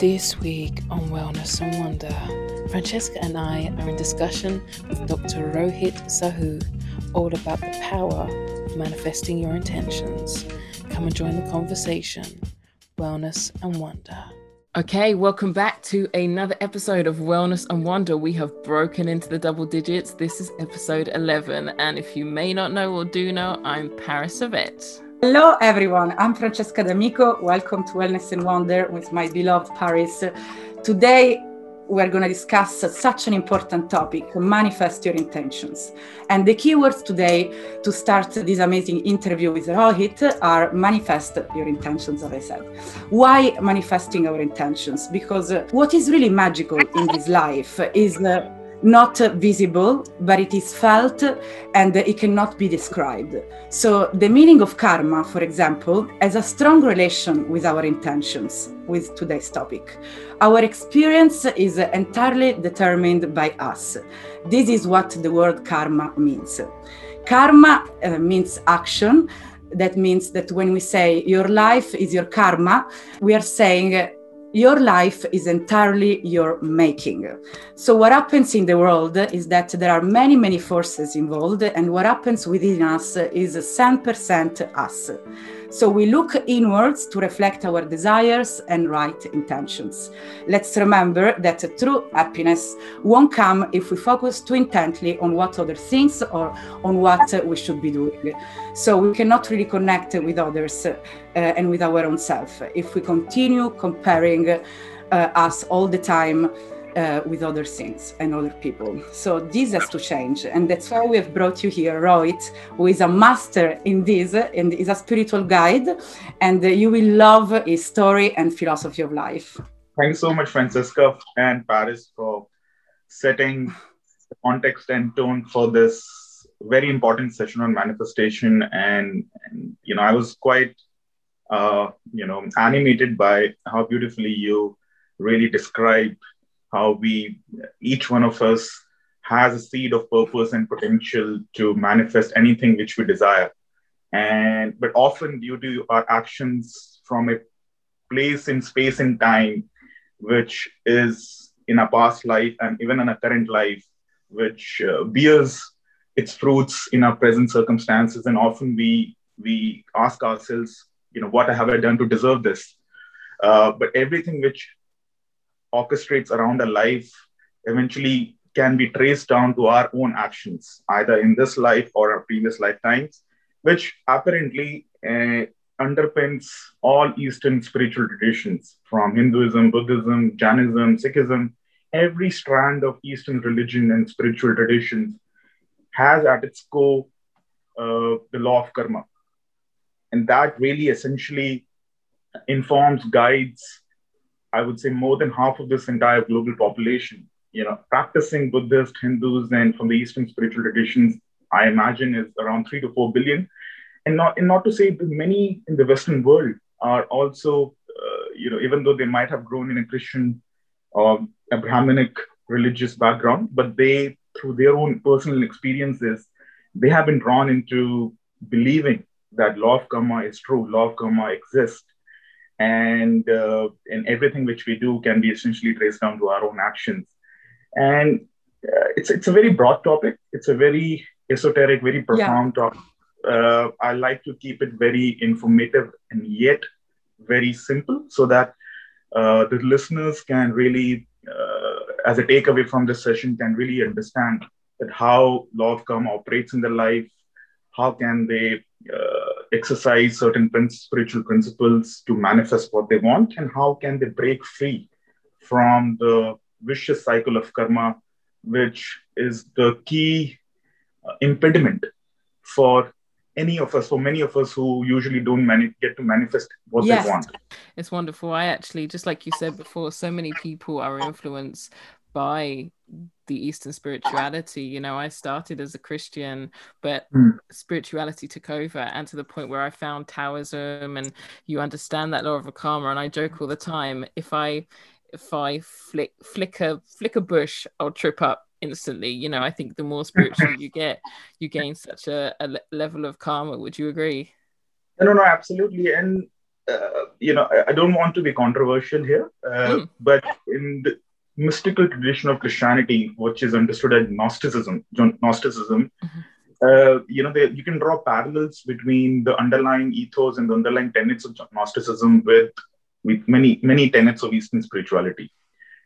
This week on Wellness and Wonder, Francesca and I are in discussion with Dr. Rohit Sahu all about the power of manifesting your intentions. Come and join the conversation. Wellness and Wonder. Okay, welcome back to another episode of Wellness and Wonder. We have broken into the double digits. This is episode 11. And if you may not know or do know, I'm Paris Yvette. Hello, everyone. I'm Francesca D'Amico. Welcome to Wellness and Wonder with my beloved Paris. Today, we're going to discuss such an important topic manifest your intentions. And the keywords today to start this amazing interview with Rohit are manifest your intentions, as I said. Why manifesting our intentions? Because uh, what is really magical in this life is. Not visible, but it is felt and it cannot be described. So, the meaning of karma, for example, has a strong relation with our intentions with today's topic. Our experience is entirely determined by us. This is what the word karma means. Karma uh, means action. That means that when we say your life is your karma, we are saying your life is entirely your making. So, what happens in the world is that there are many, many forces involved, and what happens within us is 10% us. So we look inwards to reflect our desires and right intentions. Let's remember that true happiness won't come if we focus too intently on what other things or on what we should be doing. So we cannot really connect with others uh, and with our own self if we continue comparing uh, us all the time uh, with other things and other people. So this has to change, and that's why we have brought you here, Rohit, who is a master in this and is a spiritual guide, and you will love his story and philosophy of life. Thanks so much, Francesca and Paris, for setting the context and tone for this very important session on manifestation. And, and you know, I was quite, uh, you know, animated by how beautifully you really described how we, each one of us, has a seed of purpose and potential to manifest anything which we desire. And but often due to our actions from a place in space and time, which is in a past life and even in a current life, which uh, bears its fruits in our present circumstances. And often we we ask ourselves, you know, what have I done to deserve this? Uh, but everything which orchestrates around a life eventually can be traced down to our own actions, either in this life or our previous lifetimes, which apparently uh, underpins all Eastern spiritual traditions from Hinduism, Buddhism, Jainism, Sikhism. Every strand of Eastern religion and spiritual traditions has at its core uh, the law of karma. And that really essentially informs, guides, I would say more than half of this entire global population, you know, practicing Buddhist, Hindus, and from the Eastern spiritual traditions, I imagine is around three to four billion. And not, and not to say that many in the Western world are also, uh, you know, even though they might have grown in a Christian or Abrahamic religious background, but they, through their own personal experiences, they have been drawn into believing that law of karma is true, law of karma exists, and uh, and everything which we do can be essentially traced down to our own actions. And uh, it's it's a very broad topic. It's a very esoteric very profound yeah. topic. Uh, i like to keep it very informative and yet very simple so that uh, the listeners can really uh, as a takeaway from this session can really understand that how law of karma operates in their life how can they uh, exercise certain spiritual principles to manifest what they want and how can they break free from the vicious cycle of karma which is the key uh, impediment for any of us for many of us who usually don't mani- get to manifest what yes. they want it's wonderful i actually just like you said before so many people are influenced by the Eastern spirituality. You know, I started as a Christian, but mm. spirituality took over, and to the point where I found Taoism, and you understand that law of karma. And I joke all the time: if I if I flick flick a flick a bush, I'll trip up instantly. You know, I think the more spiritual you get, you gain such a, a level of karma. Would you agree? No, no, absolutely. And uh, you know, I, I, don't want to be controversial here, uh, mm. but in the mystical tradition of Christianity, which is understood as Gnosticism, Gnosticism, mm-hmm. uh, you know, they, you can draw parallels between the underlying ethos and the underlying tenets of Gnosticism with with many many tenets of Eastern spirituality.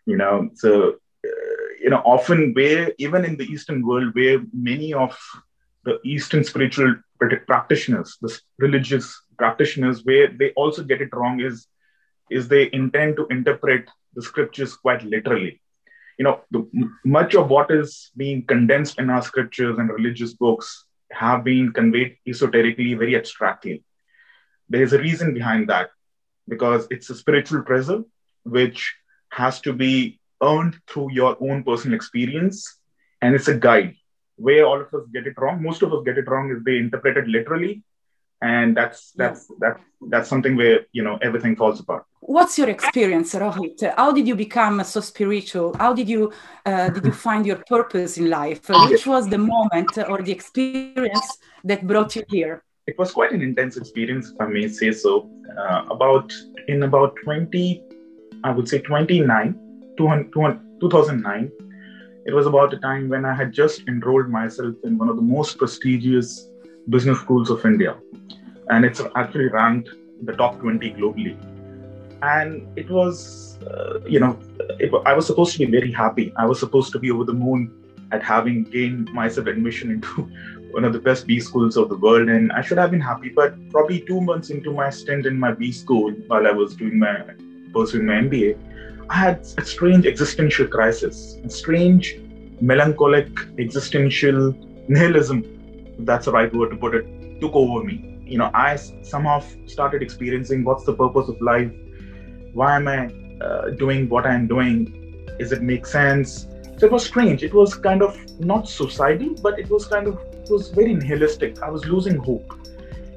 You know, so uh, you know, often where even in the Eastern world, where many of the Eastern spiritual practitioners, the religious practitioners, where they also get it wrong is is they intend to interpret the scriptures quite literally. You know, the, much of what is being condensed in our scriptures and religious books have been conveyed esoterically, very abstractly. There is a reason behind that because it's a spiritual treasure which has to be earned through your own personal experience and it's a guide where all of us get it wrong most of us get it wrong is they interpret it literally and that's that's that's that's something where you know everything falls apart. What's your experience rohit? How did you become so spiritual? How did you uh, did you find your purpose in life? Which was the moment or the experience that brought you here? It was quite an intense experience if i may say so. Uh, about in about 20 i would say 29 2009 it was about a time when i had just enrolled myself in one of the most prestigious business schools of india. And it's actually ranked the top 20 globally. And it was uh, you know it, i was supposed to be very happy. I was supposed to be over the moon at having gained myself admission into one of the best b schools of the world. And i should have been happy but probably two months into my stint in my b school while i was doing my pursuing my mba i had a strange existential crisis a strange melancholic existential nihilism that's the right word to put it took over me. You know i somehow started experiencing what's the purpose of life. Why am i uh, doing what i'm doing? Is it make sense? So it was strange. It was kind of not suicidal but it was kind of it was very nihilistic. I was losing hope.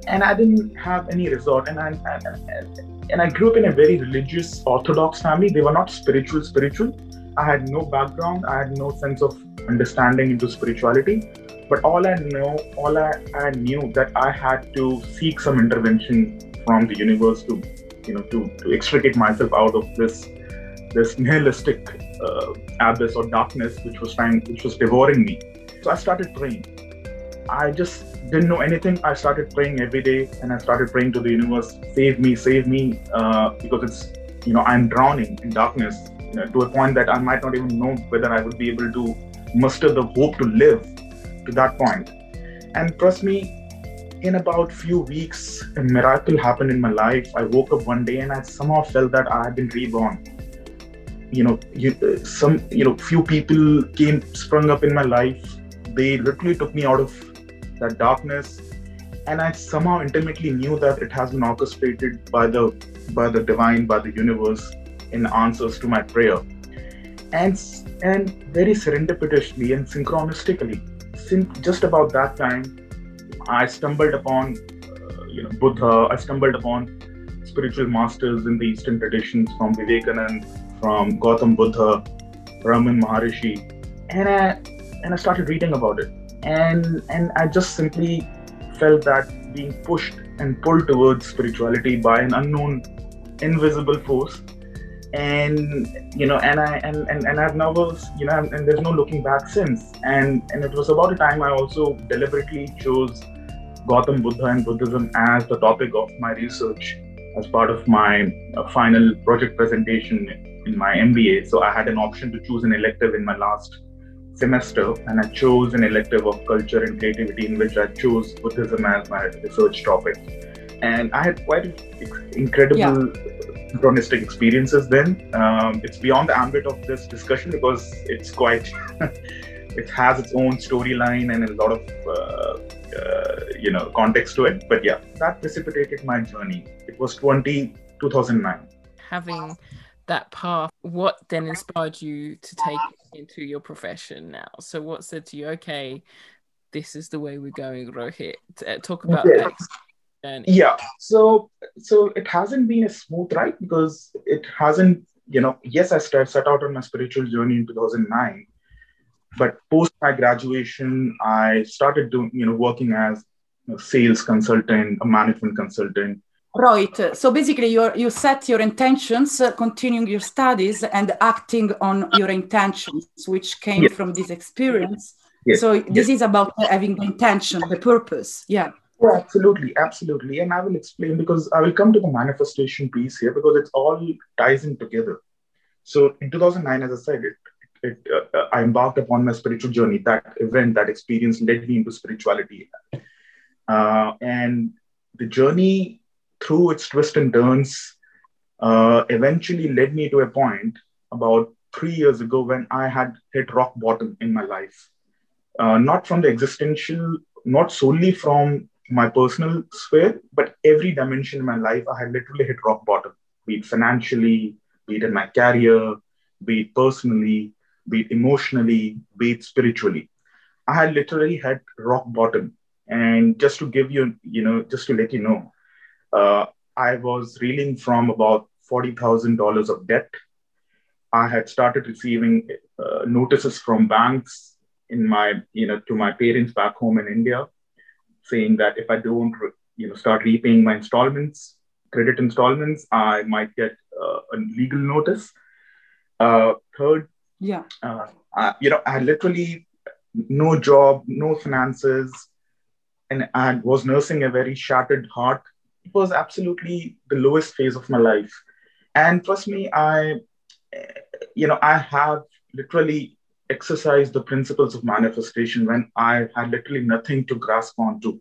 And i didn't have any resort. And i and, and i grew up in a very religious orthodox family. They were not spiritual spiritual. I had no background. I had no sense of understanding into spirituality but all I know, all I, I knew that I had to seek some intervention from the universe to, you know, to, to extricate myself out of this this nihilistic uh, abyss or darkness which was trying, which was devouring me. So I started praying. I just didn't know anything. I started praying every day, and I started praying to the universe, save me, save me, uh, because it's, you know, I'm drowning in darkness you know, to a point that I might not even know whether I would be able to muster the hope to live to that point. And trust me, in about few weeks, a miracle happened in my life. I woke up one day and I somehow felt that I had been reborn. You know, you, uh, some you know, few people came sprung up in my life. They literally took me out of that darkness, and I somehow intimately knew that it has been orchestrated by the by the divine, by the universe, in answers to my prayer. And and very serendipitously and synchronistically, since just about that time, I stumbled upon, uh, you know, Buddha. I stumbled upon spiritual masters in the Eastern traditions from Vivekanand, from Gautam Buddha, Ramana Maharishi, and I and I started reading about it, and and I just simply felt that being pushed and pulled towards spirituality by an unknown, invisible force and you know and i and and, and i've never you know and there's no looking back since. And and it was about a time i also deliberately chose gautam buddha and buddhism as the topic of my research as part of my uh, final project presentation in my mba so i had an option to choose an elective in my last semester and i chose an elective of culture and creativity in which i chose buddhism as my research topic. And i had quite incredible yeah synchronistic experiences then. Um, it's beyond the ambit of this discussion because it's quite, it has its own storyline and a lot of, uh, uh, you know, context to it. But yeah, that precipitated my journey. It was 20, 2009. Having that path, what then inspired you to take into your profession now? So what said to you, okay, this is the way we're going, Rohit? Uh, talk about that and yeah so so it hasn't been a smooth ride because it hasn't you know yes i started set out on my spiritual journey in 2009 but post my graduation i started doing you know working as a sales consultant a management consultant Right. So basically, you you set your intentions, uh, continuing your studies, and acting on your intentions, which came yes. from this experience. Yes. So this yes. is about having the intention, the purpose. Yeah. Oh, absolutely, absolutely. And I will explain because I will come to the manifestation piece here because it's all ties in together. So in 2009, as I said, it, it, uh, I embarked upon my spiritual journey. That event, that experience led me into spirituality. Uh, and the journey through its twists and turns uh, eventually led me to a point about three years ago when I had hit rock bottom in my life. Uh, not from the existential, not solely from my personal sphere, but every dimension in my life, I had literally hit rock bottom, be it financially, be it in my career, be it personally, be it emotionally, be it spiritually. I had literally hit rock bottom. And just to give you, you know, just to let you know, uh, I was reeling from about $40,000 of debt. I had started receiving uh, notices from banks in my, you know, to my parents back home in India saying that if I don't, you know, start repaying my installments, credit installments, I might get uh, a legal notice. Uh, third, yeah, uh, I, you know, I had literally no job, no finances, and I was nursing a very shattered heart. It was absolutely the lowest phase of my life. And trust me, I, you know, I have literally exercised the principles of manifestation when I had literally nothing to grasp onto.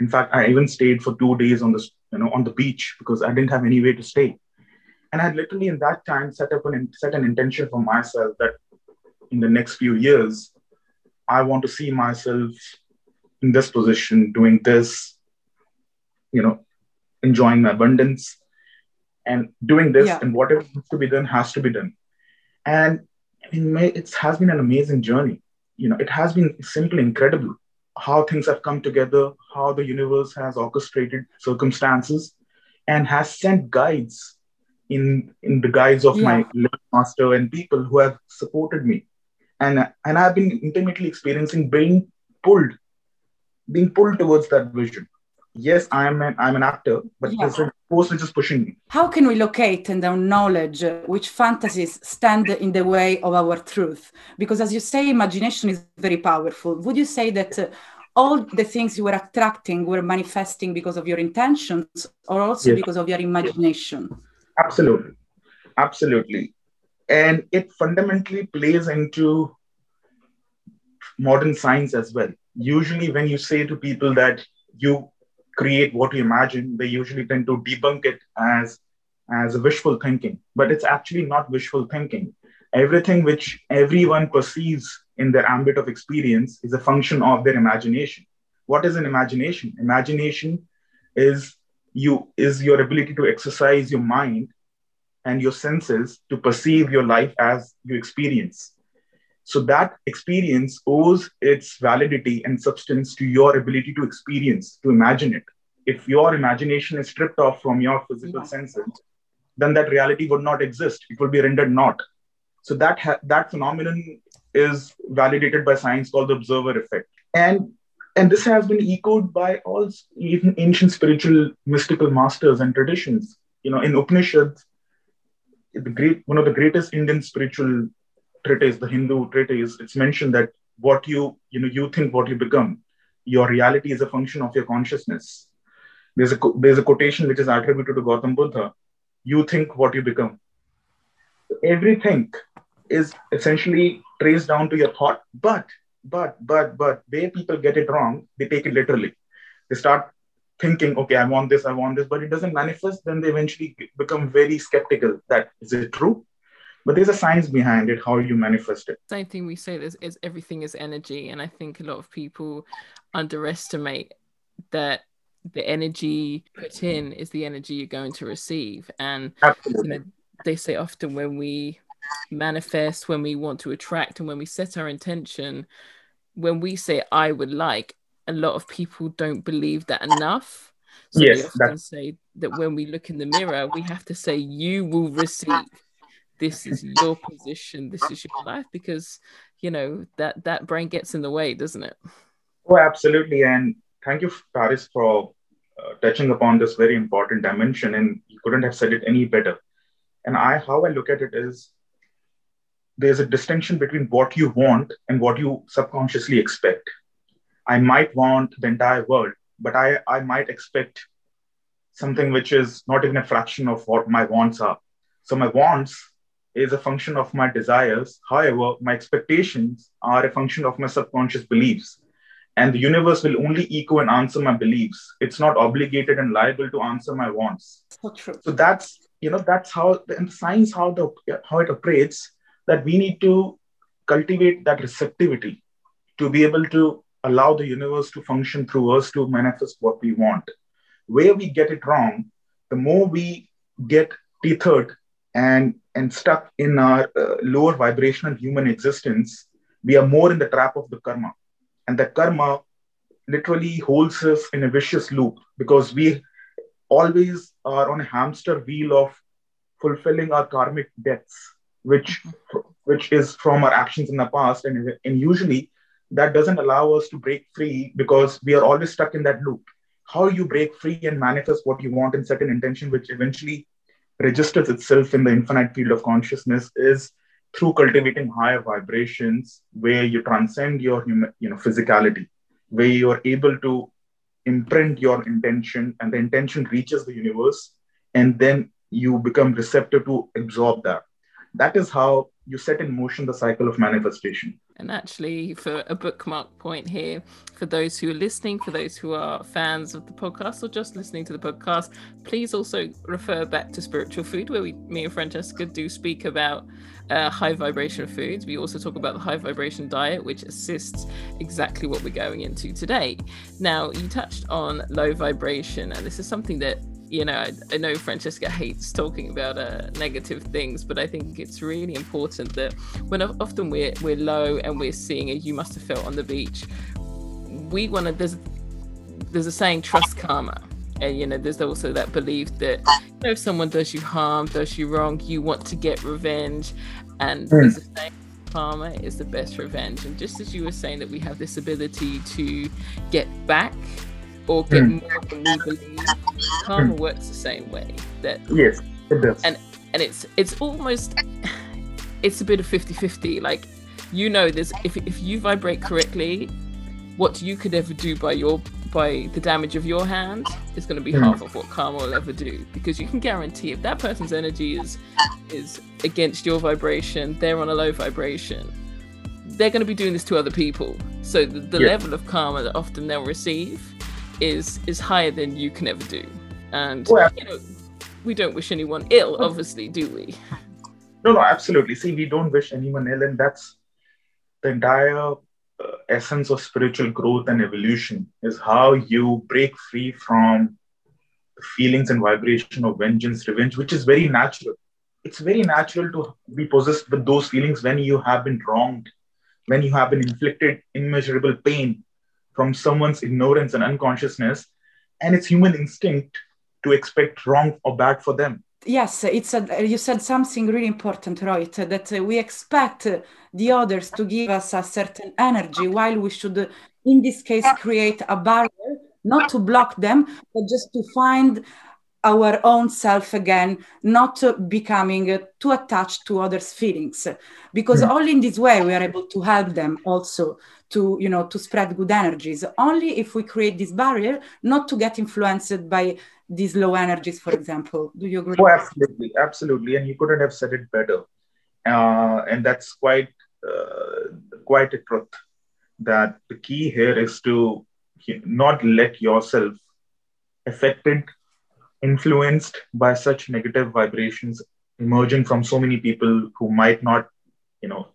In fact, I even stayed for two days on the you know on the beach because I didn't have any way to stay. And I had literally in that time set up an set an intention for myself that in the next few years, I want to see myself in this position, doing this, you know, enjoying my abundance and doing this yeah. and whatever needs to be done has to be done. And it has been an amazing journey. You know, it has been simply incredible how things have come together, how the universe has orchestrated circumstances, and has sent guides in in the guise of yeah. my master and people who have supported me, and and I've been intimately experiencing being pulled, being pulled towards that vision yes, I'm an I'm an actor, but yeah. there's a force which is pushing me. How can we locate and acknowledge which fantasies stand in the way of our truth? Because as you say, imagination is very powerful. Would you say that uh, all the things you were attracting were manifesting because of your intentions or also yes. because of your imagination? Absolutely. Absolutely. And it fundamentally plays into modern science as well. Usually, when you say to people that you create what you imagine, they usually tend to debunk it as, as wishful thinking. But it's actually not wishful thinking. Everything which everyone perceives in their ambit of experience is a function of their imagination. What is an imagination? Imagination is you is your ability to exercise your mind and your senses to perceive your life as you experience. So that experience owes its validity and substance to your ability to experience, to imagine it. If your imagination is stripped off from your physical yeah. senses, then that reality would not exist. It will be rendered not. So that ha- that phenomenon is validated by science called the observer effect. And and this has been echoed by all even ancient spiritual mystical masters and traditions. You know, in Upanishads, the great one of the greatest Indian spiritual treatise, the Hindu treatise, it's mentioned that what you, you know, you think what you become. Your reality is a function of your consciousness. There's a, there's a quotation which is attributed to Gautam Buddha. You think what you become. Everything is essentially traced down to your thought, but, but, but, but, where people get it wrong, they take it literally. They start thinking, okay, I want this, I want this, but it doesn't manifest, then they eventually become very skeptical that is it true? But there's a science behind it how you manifest it. Same thing we say is, is everything is energy and i think a lot of people underestimate that the energy put in is the energy you're going to receive. And you know they say often when we manifest when we want to attract and when we set our intention when we say i would like a lot of people don't believe that enough. So yes, we often say that when we look in the mirror we have to say you will receive this is your position this is your life because you know that that brain gets in the way doesn't it oh absolutely and thank you paris for uh, touching upon this very important dimension, and you couldn't have said it any better. And I, how I look at it is, there's a distinction between what you want and what you subconsciously expect. I might want the entire world, but I, I might expect something which is not even a fraction of what my wants are. So my wants is a function of my desires. However, my expectations are a function of my subconscious beliefs. And the universe will only echo and answer my beliefs. It's not obligated and liable to answer my wants. So true. So that's you know that's how in science how the how it operates that we need to cultivate that receptivity to be able to allow the universe to function through us to manifest what we want. Where we get it wrong, the more we get tethered and and stuck in our uh, lower vibrational human existence, we are more in the trap of the karma. And the karma literally holds us in a vicious loop because we always are on a hamster wheel of fulfilling our karmic debts, which which is from our actions in the past. And, and usually that doesn't allow us to break free because we are always stuck in that loop. How you break free and manifest what you want and set an intention, which eventually registers itself in the infinite field of consciousness, is through cultivating higher vibrations where you transcend your human, you know, physicality, where you are able to imprint your intention and the intention reaches the universe and then you become receptive to absorb that. That is how you set in motion the cycle of manifestation and actually for a bookmark point here for those who are listening for those who are fans of the podcast or just listening to the podcast please also refer back to spiritual food where we me and francesca do speak about uh, high vibration foods. We also talk about the high vibration diet, which assists exactly what we're going into today. Now, you touched on low vibration, and this is something that you know, I, I, know Francesca hates talking about uh, negative things, but I think it's really important that when often we're we're low and we're seeing a "you must have felt on the beach," we want to. There's there's a saying, "Trust karma," and you know there's also that belief that you know, if someone does you harm does you wrong you want to get revenge and mm. the saying karma is the best revenge and just as you were saying that we have this ability to get back or get mm. more than we believe karma mm. works the same way that yes it does and and it's it's almost it's a bit of 50-50 like you know there's if, if you vibrate correctly what you could ever do by your by the damage of your hand is going to be mm. half of what karma will ever do because you can guarantee if that person's energy is is against your vibration they're on a low vibration they're going to be doing this to other people so the, the yeah. level of karma that often they'll receive is is higher than you can ever do. And well, you know we don't wish anyone ill obviously do we? No no absolutely. See we don't wish anyone ill and that's the entire uh, essence of spiritual growth and evolution is how you break free from the feelings and vibration of vengeance, revenge, which is very natural. It's very natural to be possessed with those feelings when you have been wronged, when you have been inflicted immeasurable pain from someone's ignorance and unconsciousness. And it's human instinct to expect wrong or bad for them yes it's a, you said something really important right that we expect the others to give us a certain energy while we should in this case create a barrier not to block them but just to find our own self again not becoming too attached to others feelings because mm. only in this way we are able to help them also to you know to spread good energies only if we create this barrier not to get influenced by these low energies, for example. Do you agree? Oh, absolutely, absolutely. And you couldn't have said it better. Uh, and that's quite uh, quite a truth. That the key here is to not let yourself affected, influenced by such negative vibrations emerging from so many people who might not, you know,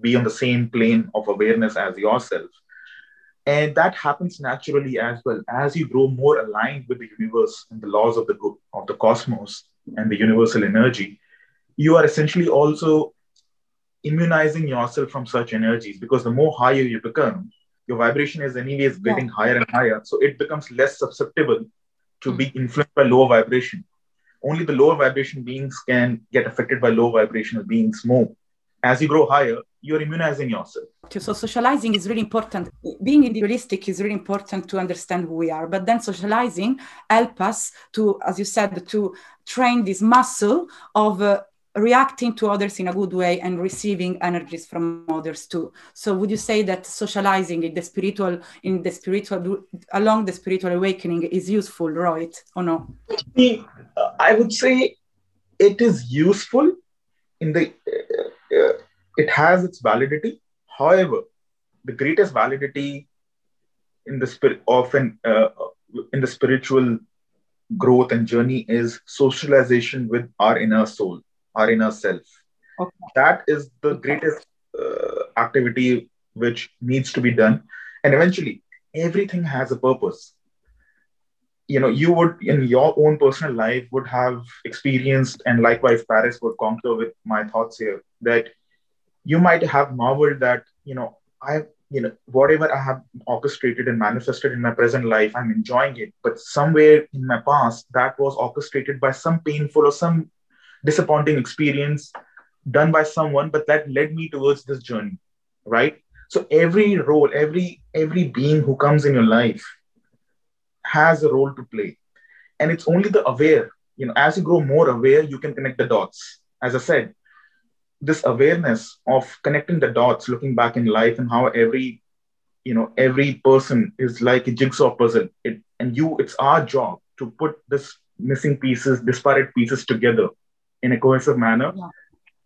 be on the same plane of awareness as yourself and that happens naturally as well. As you grow more aligned with the universe and the laws of the, of the cosmos and the universal energy, you are essentially also immunizing yourself from such energies because the more higher you become, your vibration is anyways getting yeah. higher and higher. So it becomes less susceptible to be influenced by lower vibration. Only the lower vibration beings can get affected by low vibrational beings more. as you grow higher, you're immunizing yourself. So socializing is really important. Being individualistic is really important to understand who we are. But then socializing help us to, as you said, to train this muscle of uh, reacting to others in a good way and receiving energies from others too. So would you say that socializing in the spiritual in the spiritual along the spiritual awakening is useful right or no? I would say it is useful in the uh, uh, it has its validity. However the greatest validity in the spirit often uh, in the spiritual growth and journey is socialization with our inner soul our inner self. Okay. That is the greatest uh, activity which needs to be done. And eventually, everything has a purpose. You know, you would in your own personal life would have experienced, and likewise, Paris would concur with my thoughts here that you might have marveled that, you know, I, you know, whatever I have orchestrated and manifested in my present life, I'm enjoying it. But somewhere in my past, that was orchestrated by some painful or some disappointing experience done by someone, but that led me towards this journey, right? So every role, every every being who comes in your life has a role to play, and it's only the aware. You know, as you grow more aware, you can connect the dots. As I said, this awareness of connecting the dots, looking back in life, and how every you know every person is like a jigsaw puzzle. It and you, it's our job to put this missing pieces, disparate pieces together in a cohesive manner yeah.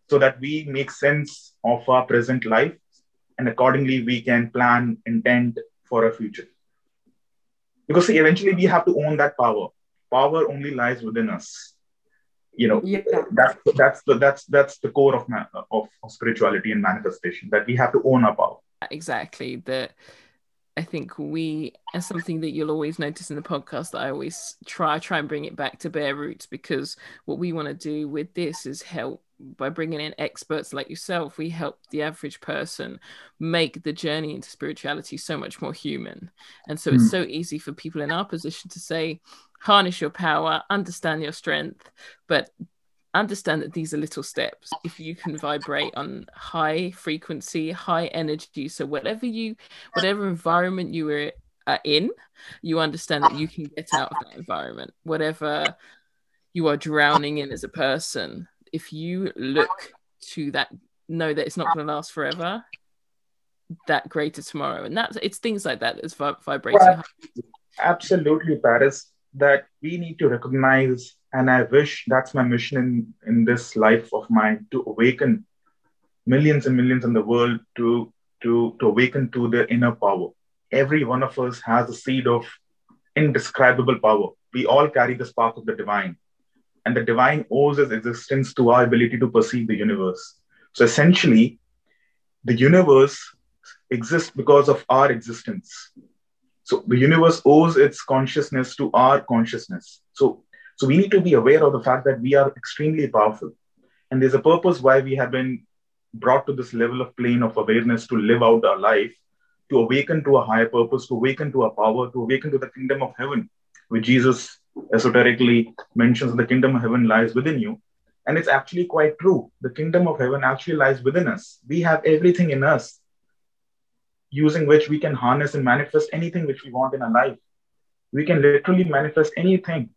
so that we make sense of our present life and accordingly we can plan intent for a future. Because see, eventually we have to own that power. Power only lies within us. You know yeah. that's that's the that's that's the core of, of of spirituality and manifestation that we have to own our power. Exactly. That I think we, and something that you'll always notice in the podcast that I always try try and bring it back to bare roots because what we want to do with this is help by bringing in experts like yourself. We help the average person make the journey into spirituality so much more human, and so mm. it's so easy for people in our position to say, harness your power, understand your strength, but understand that these are little steps. If you can vibrate on high frequency high energy so whatever you whatever environment you were uh, in you understand that you can get out of that environment. Whatever you are drowning in as a person if you look to that know that it's not going to last forever that greater tomorrow. And that's it's things like that that's vibrating. Well, absolutely paris that we need to recognize and I wish that's my mission in, in this life of mine to awaken millions and millions in the world to, to, to awaken to their inner power. Every one of us has a seed of indescribable power. We all carry the spark of the divine. And the divine owes its existence to our ability to perceive the universe. So essentially, the universe exists because of our existence. So the universe owes its consciousness to our consciousness. So so we need to be aware of the fact that we are extremely powerful. And there's a purpose why we have been brought to this level of plane of awareness to live out our life, to awaken to a higher purpose, to awaken to a power, to awaken to the kingdom of heaven, which Jesus esoterically mentions the kingdom of heaven lies within you. And it's actually quite true. The kingdom of heaven actually lies within us. We have everything in us using which we can harness and manifest anything which we want in our life. We can literally manifest anything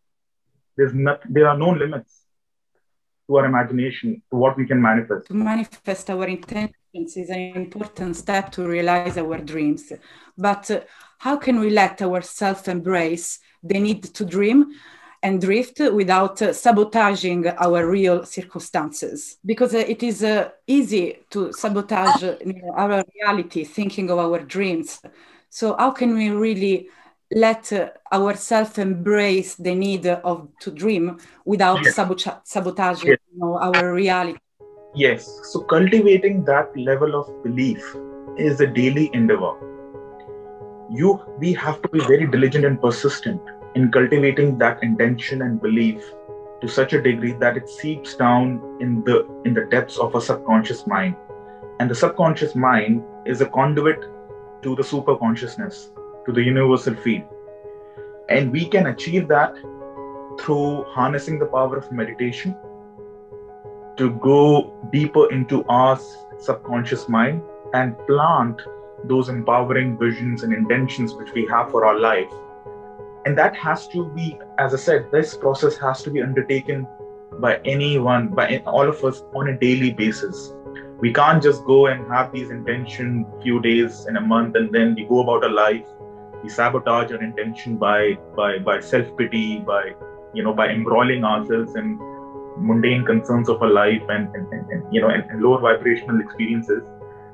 there's not, there are no limits to our imagination, to what we can manifest. To manifest our intentions is an important step to realize our dreams. But uh, how can we let ourselves embrace the need to dream and drift without uh, sabotaging our real circumstances? Because uh, it is uh, easy to sabotage our reality, thinking of our dreams. So, how can we really let ourselves embrace the need of to dream without yes. sabotaging yes. you know, our reality. Yes. So cultivating that level of belief is a daily endeavor. You we have to be very diligent and persistent in cultivating that intention and belief to such a degree that it seeps down in the in the depths of a subconscious mind. And the subconscious mind is a conduit to the super consciousness to the universal field. And we can achieve that through harnessing the power of meditation to go deeper into our subconscious mind and plant those empowering visions and intentions which we have for our life. And that has to be, as I said, this process has to be undertaken by anyone, by all of us on a daily basis. We can't just go and have these intention few days in a month and then we go about our life. We sabotage our intention by by by self-pity, by you know, by embroiling ourselves in mundane concerns of our life and, and, and, and you know and, and, lower vibrational experiences.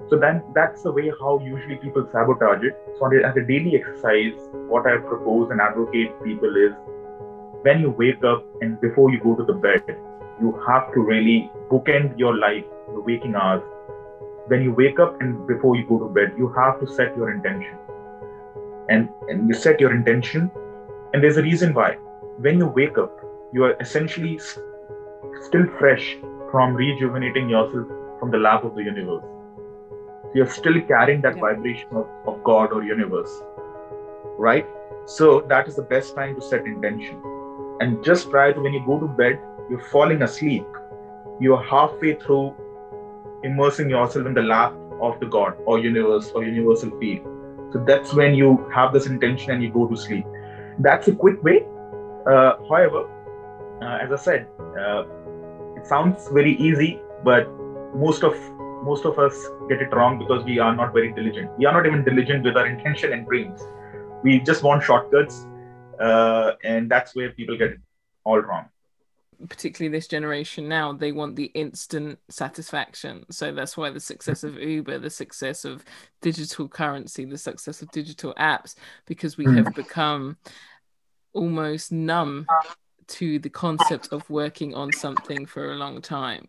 So then that's the way how usually people sabotage it. So as a daily exercise, what I propose and advocate people is when you wake up and before you go to the bed, you have to really bookend your life, the waking hours. When you wake up and before you go to bed, you have to set your intention. And, and you set your intention, and there's a reason why. When you wake up, you are essentially still fresh from rejuvenating yourself from the lap of the universe. You're still carrying that yeah. vibration of, of God or universe, right? So that is the best time to set intention and just prior to when you go to bed, you're falling asleep. You're halfway through immersing yourself in the lap of the God or universe or universal field. So that's when you have this intention and you go to sleep. That's a quick way. Uh, however, uh, as I said, uh, it sounds very easy, but most of most of us get it wrong because we are not very diligent. We are not even diligent with our intention and dreams. We just want shortcuts uh, and that's where people get it all wrong particularly this generation now they want the instant satisfaction. So that's why the success of uber the success of digital currency the success of digital apps because we have mm. become almost numb to the concept of working on something for a long time.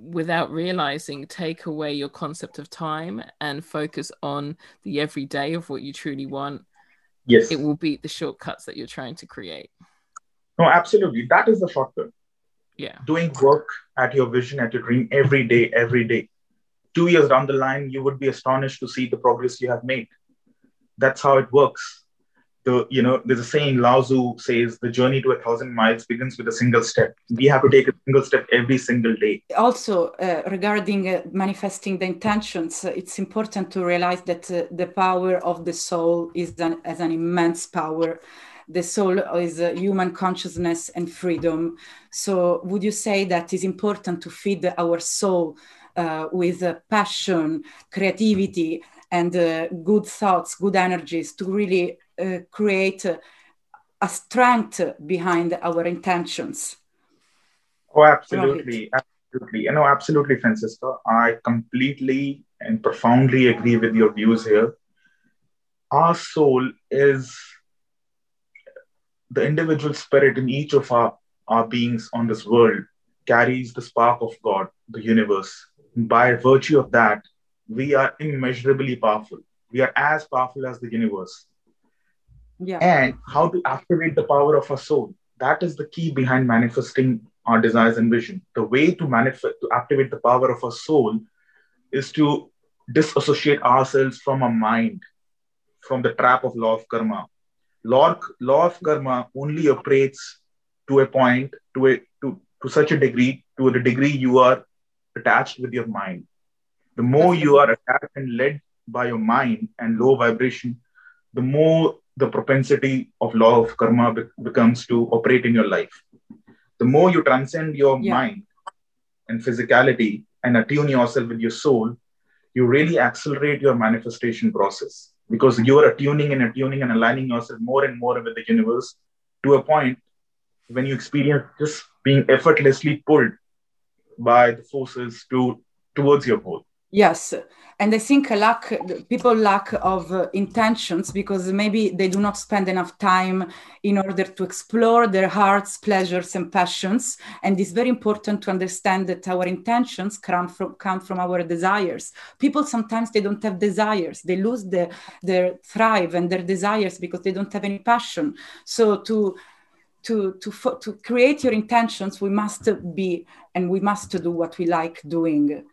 Without realizing take away your concept of time and focus on the everyday of what you truly want. Yes. It will beat the shortcuts that you're trying to create no absolutely that is the shortcut yeah doing work at your vision at your dream every day every day two years down the line you would be astonished to see the progress you have made that's how it works the you know there's a saying Lao Tzu says the journey to a thousand miles begins with a single step. We have to take a single step every single day. Also, uh, regarding uh, manifesting the intentions, uh, it's important to realize that uh, the power of the soul is an, as an immense power. The soul is uh, human consciousness and freedom. So, would you say that it's important to feed our soul uh, with passion, creativity, and good thoughts, good energies to really uh, create a, strength behind our intentions. Oh, absolutely. Absolutely. You know, absolutely, Francesca. I completely and profoundly agree with your views here. Our soul is the individual spirit in each of our, our beings on this world carries the spark of God, the universe. By virtue of that, we are immeasurably powerful. We are as powerful as the universe yeah. and how to activate the power of our soul. That is the key behind manifesting our desires and vision. The way to manifest, to activate the power of our soul is to disassociate ourselves from our mind, from the trap of law of karma. Law, law of karma only operates to a point, to a to, to such a degree, to the degree you are attached with your mind. The more you are attached and led by your mind and low vibration, the more the propensity of law of karma be- becomes to operate in your life. The more you transcend your yeah. mind and physicality and attune yourself with your soul, you really accelerate your manifestation process because you are attuning and attuning and aligning yourself more and more with the universe to a point when you experience just being effortlessly pulled by the forces to towards your goal. Yes, and I think lack people lack of uh, intentions because maybe they do not spend enough time in order to explore their hearts, pleasures, and passions. And it's very important to understand that our intentions come from come from our desires. People sometimes they don't have desires; they lose the, their thrive and their desires because they don't have any passion. So to to, to, to create your intentions, we must be and we must do what we like doing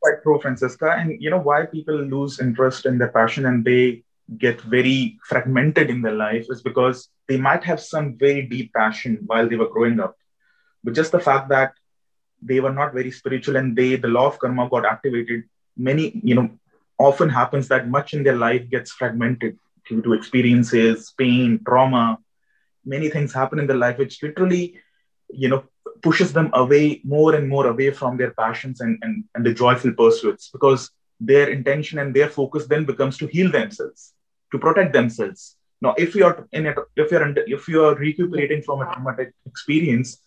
quite pro Francesca. And you know why people lose interest in their passion and they get very fragmented in their life is because they might have some very deep passion while they were growing up. But just the fact that they were not very spiritual and they the law of karma got activated many you know often happens that much in their life gets fragmented due to experiences pain trauma many things happen in their life which literally you know pushes them away more and more away from their passions and, and, and the joyful pursuits because their intention and their focus then becomes to heal themselves to protect themselves. Now if you are in it if you're if you are recuperating from a traumatic experience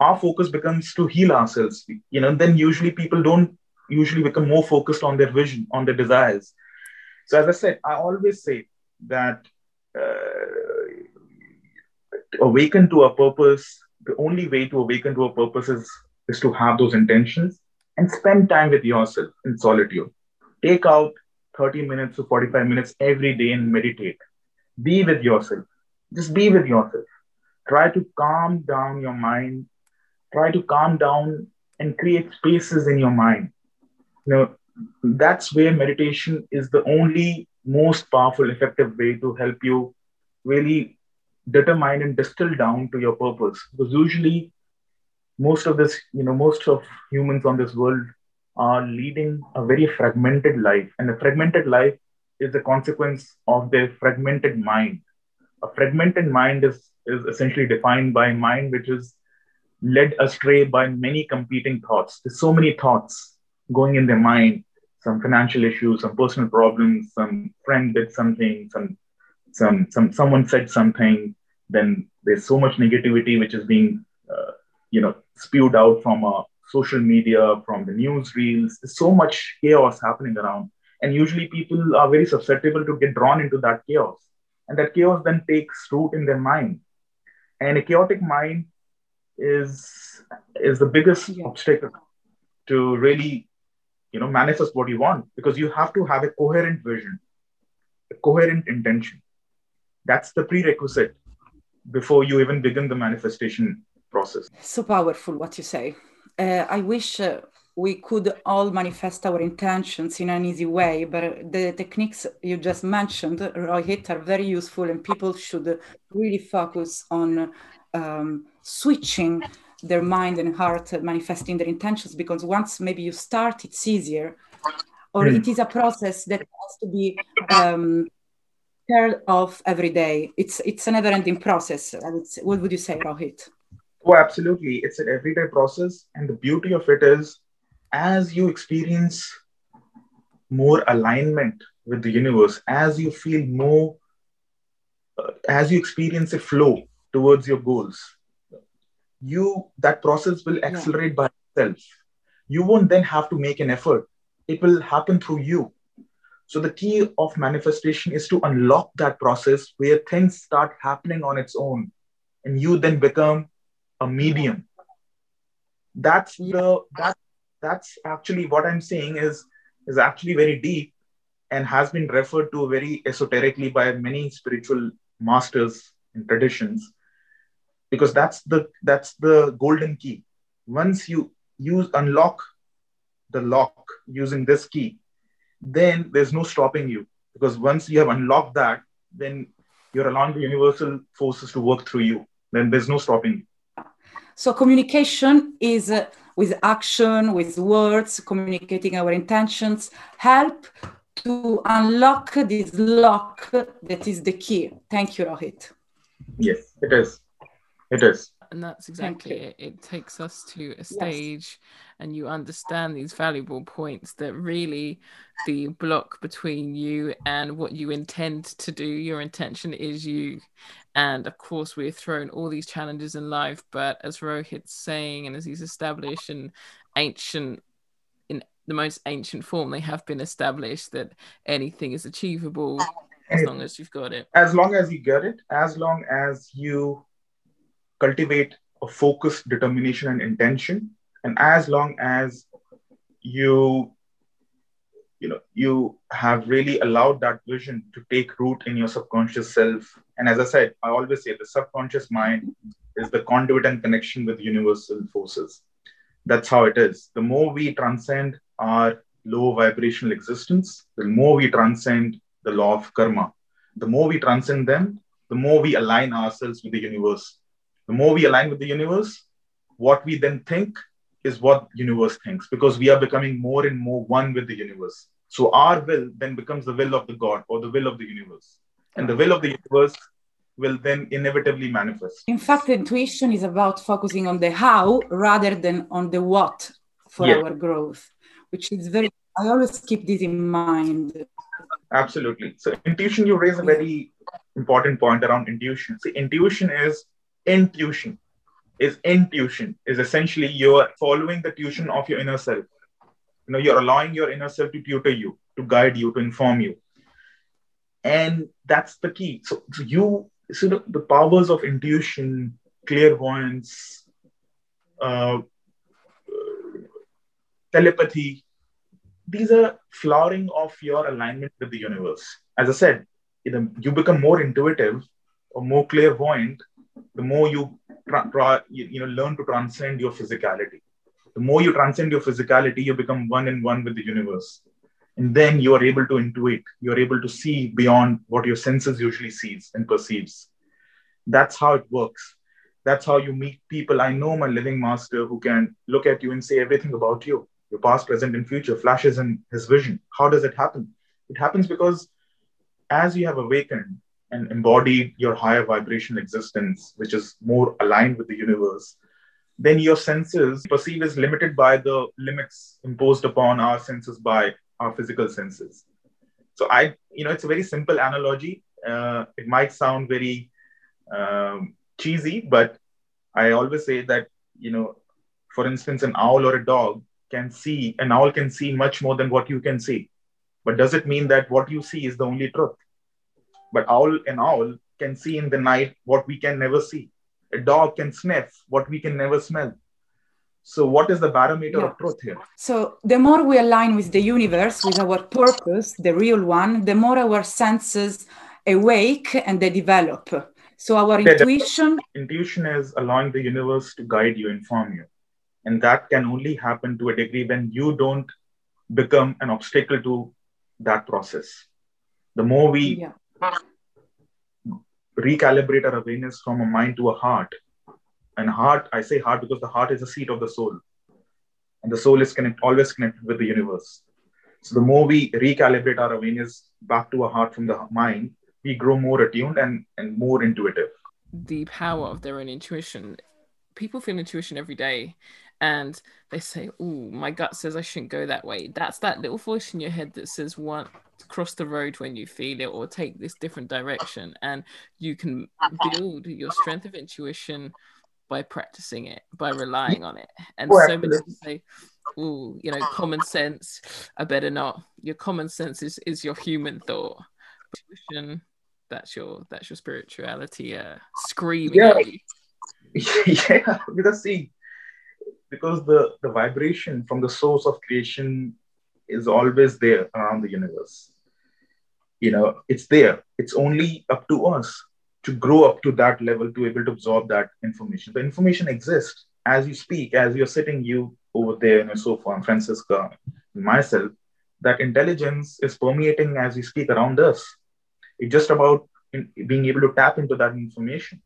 our focus becomes to heal ourselves. You know then usually people don't usually become more focused on their vision on their desires. So as i said i always say that uh, awaken to a purpose the only way to awaken to a purpose is, is to have those intentions and spend time with yourself in solitude. Take out 30 minutes to 45 minutes every day and meditate. Be with yourself. Just be with yourself. Try to calm down your mind. Try to calm down and create spaces in your mind. You know, that's where meditation is the only most powerful, effective way to help you really determine and distill down to your purpose. Because usually, most of this, you know, most of humans on this world are leading a very fragmented life, and a fragmented life is a consequence of their fragmented mind. A fragmented mind is is essentially defined by mind which is led astray by many competing thoughts. There's so many thoughts going in their mind some financial issues, some personal problems, some friend did something, some some some someone said something. Then there's so much negativity which is being uh, you know spewed out from uh, social media, from the news reels. There's so much chaos happening around, and usually people are very susceptible to get drawn into that chaos, and that chaos then takes root in their mind. And a chaotic mind is is the biggest yeah. obstacle to really you know manifest what you want because you have to have a coherent vision a coherent intention that's the prerequisite before you even begin the manifestation process so powerful what you say uh, i wish uh, we could all manifest our intentions in an easy way but the techniques you just mentioned rohit are very useful and people should really focus on um, switching their mind and heart uh, manifesting their intentions because once maybe you start it's easier or mm. it is a process that has to be um, care of every day. It's it's a never ending process what would you say rohit? Oh absolutely. It's an everyday process and the beauty of it is as you experience more alignment with the universe as you feel more uh, as you experience a flow towards your goals you that process will accelerate yeah. by itself. You won't then have to make an effort. It will happen through you so the key of manifestation is to unlock that process where things start happening on its own and you then become a medium. That's the that that's actually what i'm saying is is actually very deep and has been referred to very esoterically by many spiritual masters and traditions because that's the that's the golden key. Once you use unlock the lock using this key then there's no stopping you. Because once you have unlocked that then you're allowing the universal forces to work through you. Then there's no stopping you. So communication is uh, with action with words communicating our intentions help to unlock this lock that is the key. Thank you rohit. Yes it is. It is. And that's exactly it. It takes us to a stage, yes. and you understand these valuable points that really the block between you and what you intend to do, your intention is you. And of course, we're thrown all these challenges in life, but as Rohit's saying, and as he's established in ancient in the most ancient form, they have been established that anything is achievable as long as you've got it. As long as you get it, as long as you cultivate a focus, determination and intention. And as long as you you know you have really allowed that vision to take root in your subconscious self and as i said i always say the subconscious mind is the conduit and connection with universal forces. That's how it is. The more we transcend our low vibrational existence the more we transcend the law of karma. The more we transcend them the more we align ourselves with the universe the more we align with the universe, what we then think is what universe thinks because we are becoming more and more one with the universe. So our will then becomes the will of the God or the will of the universe. And the will of the universe will then inevitably manifest. In fact, intuition is about focusing on the how rather than on the what for yeah. our growth, which is very, I always keep this in mind. Absolutely. So, intuition, you raise a very important point around intuition. See, intuition is intuition. Is intuition is essentially you're following the tuition of your inner self. You know you're allowing your inner self to tutor you to guide you to inform you. And that's the key. So, so you so the, the, powers of intuition clairvoyance uh, telepathy these are flowering of your alignment with the universe. As i said you, know, you become more intuitive or more clairvoyant the more you, you know learn to transcend your physicality the more you transcend your physicality you become one in one with the universe. And then you are able to intuit you are able to see beyond what your senses usually sees and perceives. That's how it works. That's how you meet people. I know my living master who can look at you and say everything about you your past present and future flashes in his vision. How does it happen? It happens because as you have awakened and embody your higher vibration existence, which is more aligned with the universe, then your senses perceive is limited by the limits imposed upon our senses by our physical senses. So I, you know, it's a very simple analogy. Uh, it might sound very um, cheesy, but I always say that, you know, for instance, an owl or a dog can see, an owl can see much more than what you can see. But does it mean that what you see is the only truth? But owl and owl can see in the night what we can never see. A dog can sniff what we can never smell. So, what is the barometer yeah. of truth here? So, the more we align with the universe, with our purpose, the real one, the more our senses awake and they develop. So, our yeah, intuition. Intuition is allowing the universe to guide you, inform you. And that can only happen to a degree when you don't become an obstacle to that process. The more we yeah recalibrate our awareness from a mind to a heart. And heart, I say heart because the heart is the seat of the soul. And the soul is connect, always connected with the universe. So the more we recalibrate our awareness back to a heart from the mind, we grow more attuned and, and more intuitive. The power of their own intuition. People feel intuition every day and they say, Oh, my gut says I shouldn't go that way. That's that little voice in your head that says, One, cross the road when you feel it or take this different direction and you can build your strength of intuition by practicing it by relying on it. And so many people say oh you know common sense i better not. Your common sense is, is your human thought. Intuition that's your that's your spirituality uh screaming yeah. yeah because see because the the vibration from the source of creation is always there around the universe. You know it's there. It's only up to us to grow up to that level to be able to absorb that information. The information exists as you speak as you're sitting you over there in your sofa and Francesca and myself. That intelligence is permeating as we speak around us. It's just about in, being able to tap into that information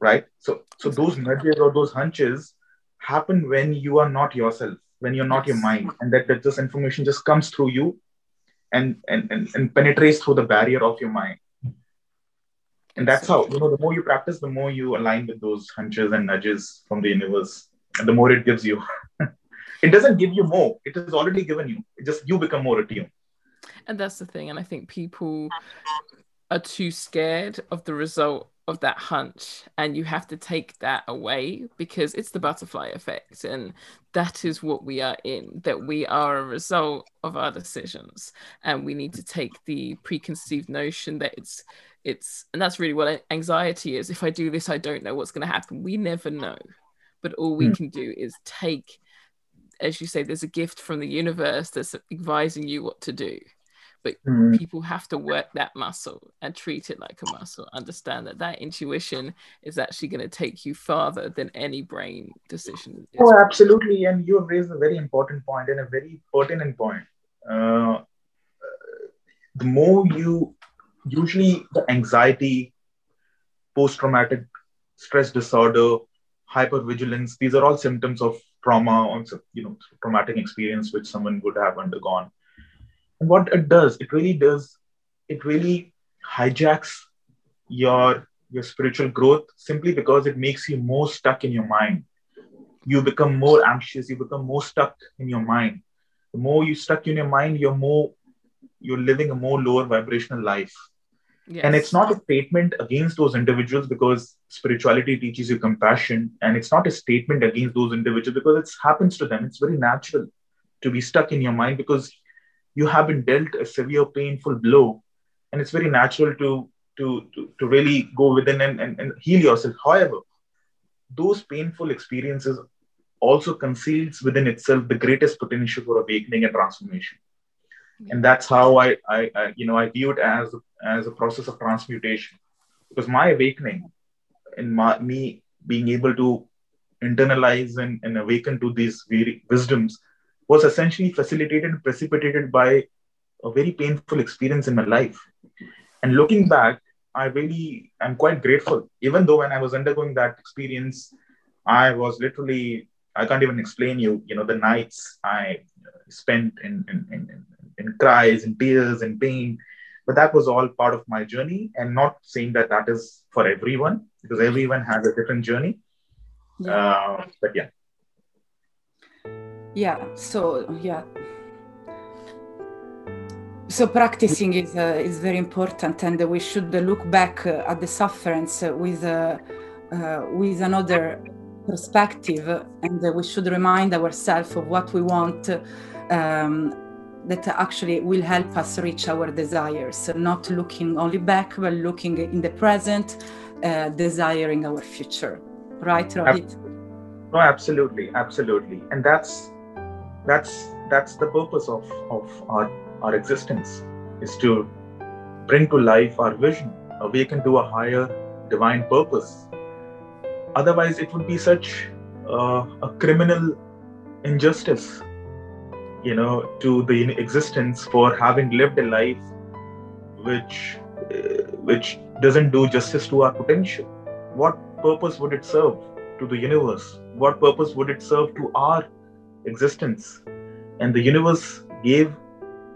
right so so those nudges or those hunches happen when you are not yourself when you're not your mind and that, that this information just comes through you and, and, and, and penetrates through the barrier of your mind. And that's how, you know, the more you practice, the more you align with those hunches and nudges from the universe, and the more it gives you. it doesn't give you more, it has already given you. It just you become more attuned. And that's the thing. And I think people are too scared of the result of that hunch and you have to take that away because it's the butterfly effect and that is what we are in that we are a result of our decisions and we need to take the preconceived notion that it's it's and that's really what anxiety is. If i do this i don't know what's going to happen. We never know. But all we mm. can do is take as you say there's a gift from the universe that's advising you what to do but mm. people have to work that muscle and treat it like a muscle understand that that intuition is actually going to take you farther than any brain decision oh absolutely and you have raised a very important point and a very pertinent point uh, the more you usually the anxiety post-traumatic stress disorder hypervigilance. These are all symptoms of trauma, or you know, traumatic experience which someone would have undergone. And what it does, it really does, it really hijacks your your spiritual growth simply because it makes you more stuck in your mind. You become more anxious, you become more stuck in your mind. The more you stuck in your mind, you're more you're living a more lower vibrational life. Yes. And it's not a statement against those individuals because spirituality teaches you compassion. And it's not a statement against those individuals because it happens to them. It's very natural to be stuck in your mind because you have been dealt a severe, painful blow. And it's very natural to to, to, to really go within and, and, and heal yourself. However, those painful experiences also conceals within itself the greatest potential for awakening and transformation. And that's how I, I, I, you know, I view it as, as a process of transmutation. Because my awakening and my, me being able to internalize and, and awaken to these very wisdoms was essentially facilitated and precipitated by a very painful experience in my life. And looking back, I really am quite grateful. Even though when I was undergoing that experience, I was literally, I can't even explain you, you know, the nights I spent in, in, in, in cries and tears and pain. But that was all part of my journey and not saying that that is for everyone because everyone has a different journey. Yeah. Uh, but yeah. Yeah. So, yeah, so practicing is uh, is very important, and we should look back uh, at the sufferance with uh, uh with another perspective, and we should remind ourselves of what we want. Um, that actually will help us reach our desires, not looking only back, but looking in the present, uh, desiring our future. Right, Rohit? No, absolutely, absolutely, and that's that's that's the purpose of of our our existence is to bring to life our vision, awaken to a higher divine purpose. Otherwise, it would be such uh, a criminal injustice, you know, to the existence for having lived a life which uh, which doesn't do justice to our potential. What purpose would it serve to the universe? What purpose would it serve to our existence? And the universe gave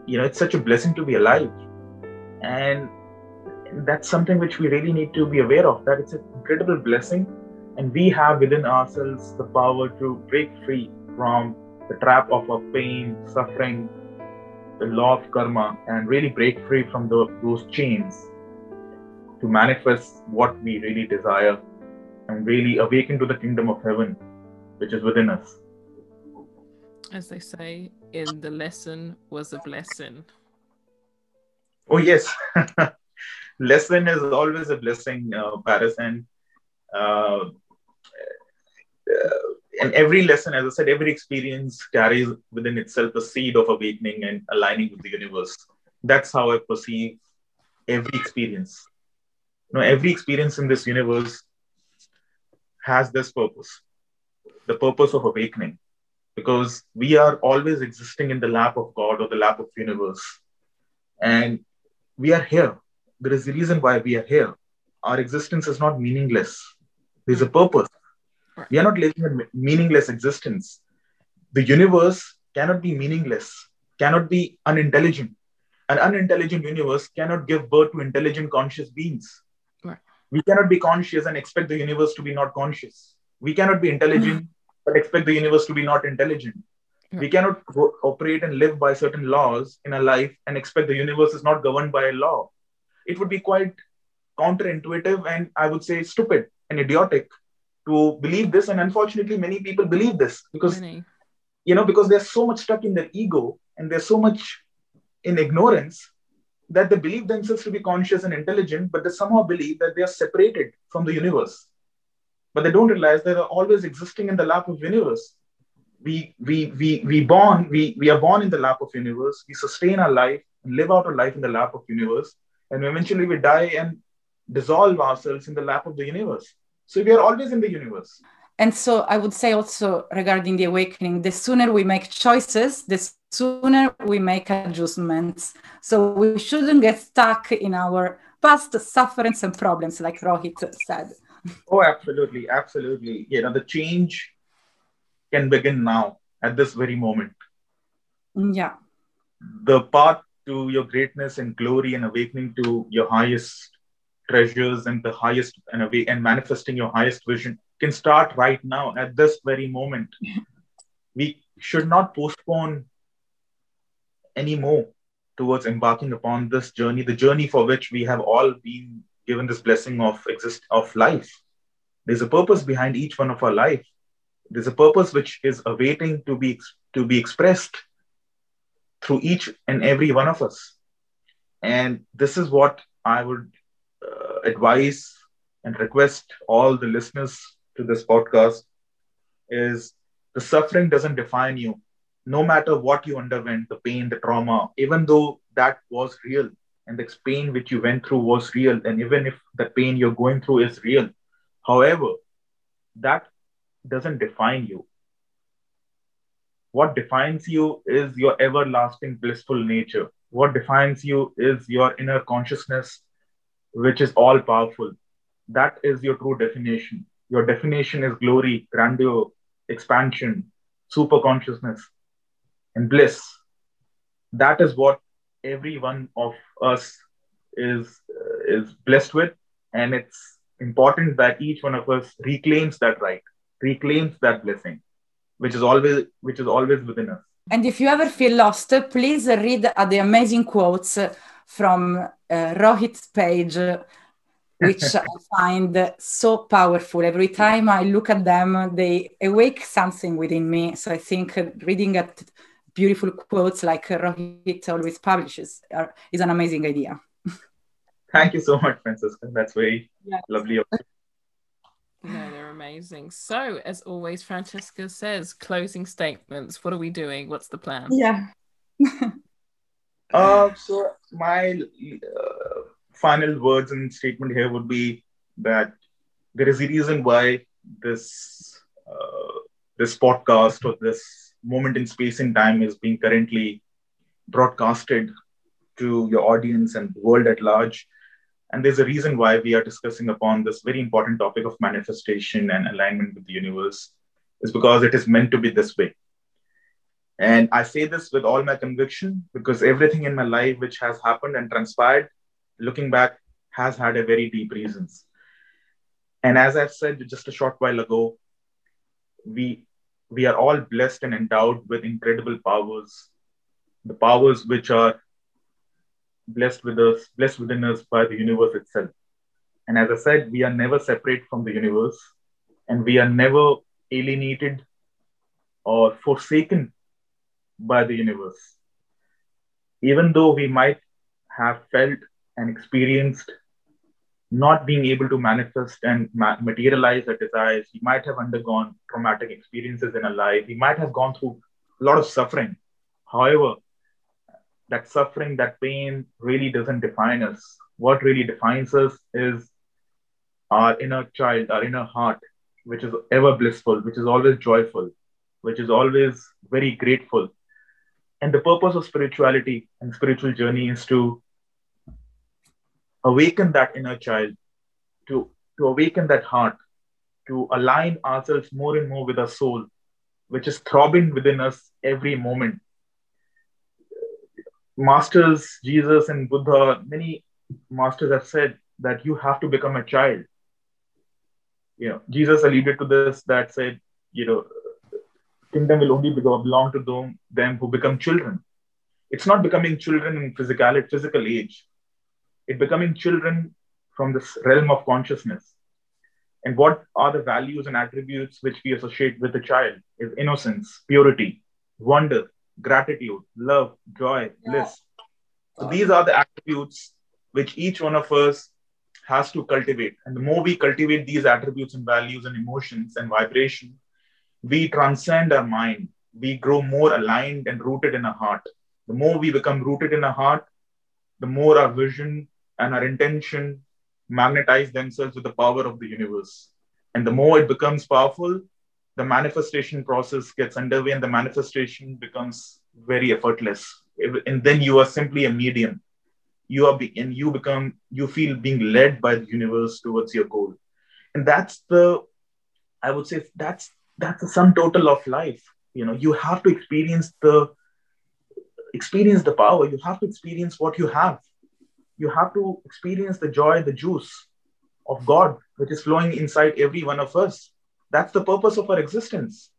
you know it's such a blessing to be alive. And that's something which we really need to be aware of that it's an incredible blessing. And we have within ourselves the power to break free from the trap of our pain suffering the law of karma and really break free from the, those chains to manifest what we really desire and really awaken to the kingdom of heaven which is within us as they say in the lesson was a blessing. Oh yes, lesson is always a blessing, uh, and uh, and every lesson, as I said, every experience carries within itself a seed of awakening and aligning with the universe. That's how I perceive every experience. You know, every experience in this universe has this purpose, the purpose of awakening because we are always existing in the lap of God or the lap of universe. And we are here. There is a reason why we are here. Our existence is not meaningless. There's a purpose. We are not living a meaningless existence. The universe cannot be meaningless, cannot be unintelligent. An unintelligent universe cannot give birth to intelligent conscious beings. Right. We cannot be conscious and expect the universe to be not conscious. We cannot be intelligent but expect the universe to be not intelligent. Yeah. We cannot operate and live by certain laws in a life and expect the universe is not governed by a law. It would be quite counterintuitive and I would say stupid and idiotic to believe this. And unfortunately, many people believe this because, many. you know, because they're so much stuck in their ego and they're so much in ignorance that they believe themselves to be conscious and intelligent, but they somehow believe that they are separated from the universe but they don't realize they're always existing in the lap of universe. We, we, we, we born, we, we are born in the lap of universe. We sustain our life and live out our life in the lap of universe. And eventually we die and dissolve ourselves in the lap of the universe. So we are always in the universe. And so I would say also regarding the awakening, the sooner we make choices, the sooner we make adjustments. So we shouldn't get stuck in our past sufferings and problems, like Rohit said. Oh, absolutely, absolutely. You know, the change can begin now at this very moment. Yeah. The path to your greatness and glory and awakening to your highest treasures and the highest and away and manifesting your highest vision can start right now at this very moment. We should not postpone anymore towards embarking upon this journey, the journey for which we have all been given this blessing of exist of life. There's a purpose behind each one of our life. There's a purpose which is awaiting to be to be expressed through each and every one of us. And this is what I would uh, advise and request all the listeners to this podcast is the suffering doesn't define you no matter what you underwent, the pain, the trauma, even though that was real and the pain which you went through was real, and even if the pain you're going through is real, however, that doesn't define you. What defines you is your everlasting blissful nature. What defines you is your inner consciousness, which is all powerful. That is your true definition. Your definition is glory, grandeur, expansion, super consciousness and bliss. That is what every one of us is uh, is blessed with, and it's important that each one of us reclaims that right, reclaims that blessing, which is always which is always within us. And if you ever feel lost, please read the amazing quotes from uh, Rohit's page, which I find so powerful. Every time I look at them, they awake something within me. So I think reading at beautiful quotes like Rohit always publishes are, is an amazing idea. Thank you so much, Francesca. That's very yes. lovely. No, they're amazing. So, as always, Francesca says closing statements. What are we doing? What's the plan? Yeah. uh, so, my uh, final words and statement here would be that there is a reason why this uh, this podcast or this moment in space and time is being currently broadcasted to your audience and world at large. And there's a reason why we are discussing upon this very important topic of manifestation and alignment with the universe, is because it is meant to be this way. And I say this with all my conviction because everything in my life which has happened and transpired, looking back, has had a very deep reasons. And as I've said just a short while ago, we we are all blessed and endowed with incredible powers, the powers which are blessed with us, blessed within us by the universe itself. And as I said, we are never separate from the universe, and we are never alienated or forsaken by the universe. Even though we might have felt and experienced not being able to manifest and ma- materialize our desires. He might have undergone traumatic experiences in a life. He might have gone through a lot of suffering. However, that suffering, that pain really doesn't define us. What really defines us is our inner child, our inner heart, which is ever blissful, which is always joyful, which is always very grateful. And the purpose of spirituality and spiritual journey is to awaken that inner child, to, to awaken that heart, to align ourselves more and more with our soul, which is throbbing within us every moment. Masters, Jesus and Buddha, many masters have said that you have to become a child. You know, Jesus alluded to this that said, you know, kingdom will only belong to them, them who become children. It's not becoming children in physical, physical age it becoming children from this realm of consciousness. And what are the values and attributes which we associate with a child is innocence, purity, wonder, gratitude, love, joy, bliss. So these are the attributes which each one of us has to cultivate. And the more we cultivate these attributes and values and emotions and vibration, we transcend our mind. We grow more aligned and rooted in our heart. The more we become rooted in our heart, the more our vision and our intention magnetize themselves with the power of the universe. And the more it becomes powerful, the manifestation process gets underway and the manifestation becomes very effortless. And then you are simply a medium. You are be- and you become you feel being led by the universe towards your goal. and that's the i would say that's that's the sum total of life you know you have to experience the experience the power you have to experience what you have you have to experience the joy the juice of god which is flowing inside every one of us. That's the purpose of our existence.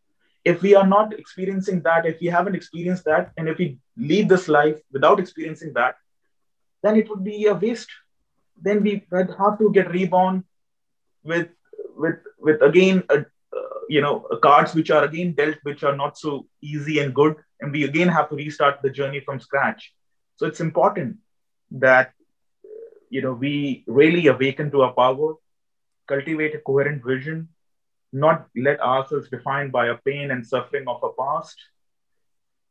If we are not experiencing that if we haven't experienced that and if we leave this life without experiencing that then it would be a waste. Then we have to get reborn with with with again a, uh, you know cards which are again dealt which are not so easy and good and we again have to restart the journey from scratch. So it's important that you know we really awaken to our power cultivate a coherent vision not let ourselves defined by a pain and suffering of a past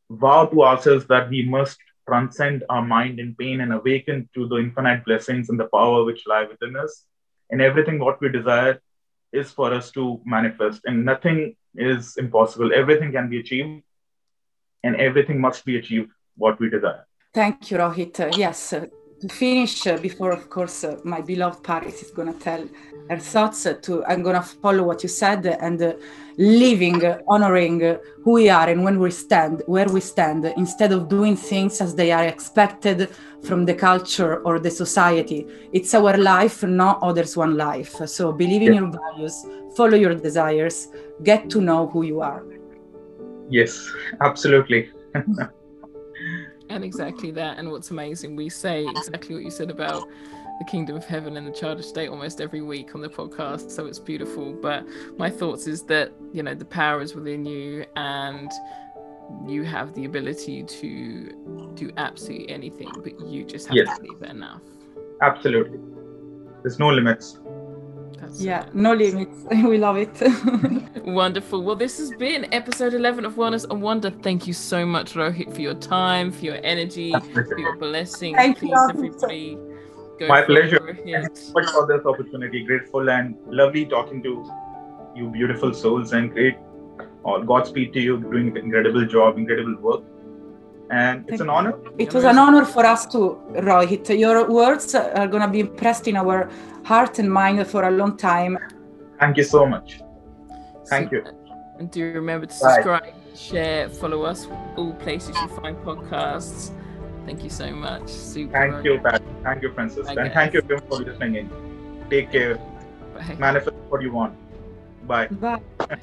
vow to ourselves that we must transcend our mind in pain and awaken to the infinite blessings and the power which lie within us. And everything what we desire is for us to manifest. And nothing is impossible. Everything can be achieved and everything must be achieved what we desire. Thank you rohit. Yes finish uh, before of course uh, my beloved paris is going to tell her thoughts uh, to i'm going to follow what you said and uh, living honoring who we are and when we stand where we stand instead of doing things as they are expected from the culture or the society. It's our life not others one life. So believe in yeah. your values follow your desires get to know who you are. Yes absolutely and exactly that and what's amazing we say exactly what you said about the kingdom of heaven and the child of state almost every week on the podcast so it's beautiful. But my thoughts is that you know the power is within you and you have the ability to do absolutely anything but you just have yes. to believe it enough. Absolutely. There's no limits that's yeah, no limits. we love it. Wonderful. Well, this has been episode 11 of Wellness and Wonder. Thank you so much, Rohit, for your time, for your energy, for your blessing. Thank Please, you. everybody. My pleasure. Thank you so much for this opportunity. Grateful and lovely talking to you, beautiful souls, and great. Godspeed to you, doing incredible job, incredible work and it's an honor. It was an honor for us to, Rohit. Your words are going to be impressed in our heart and mind for a long time. Thank you so much. Thank so, you. And do remember to subscribe, Bye. share, follow us all places you find podcasts. Thank you so much. Super. Thank you, Pat. Thank you, Francis. And thank you for listening in. Take care. Bye. Manifest what you want. Bye. Bye.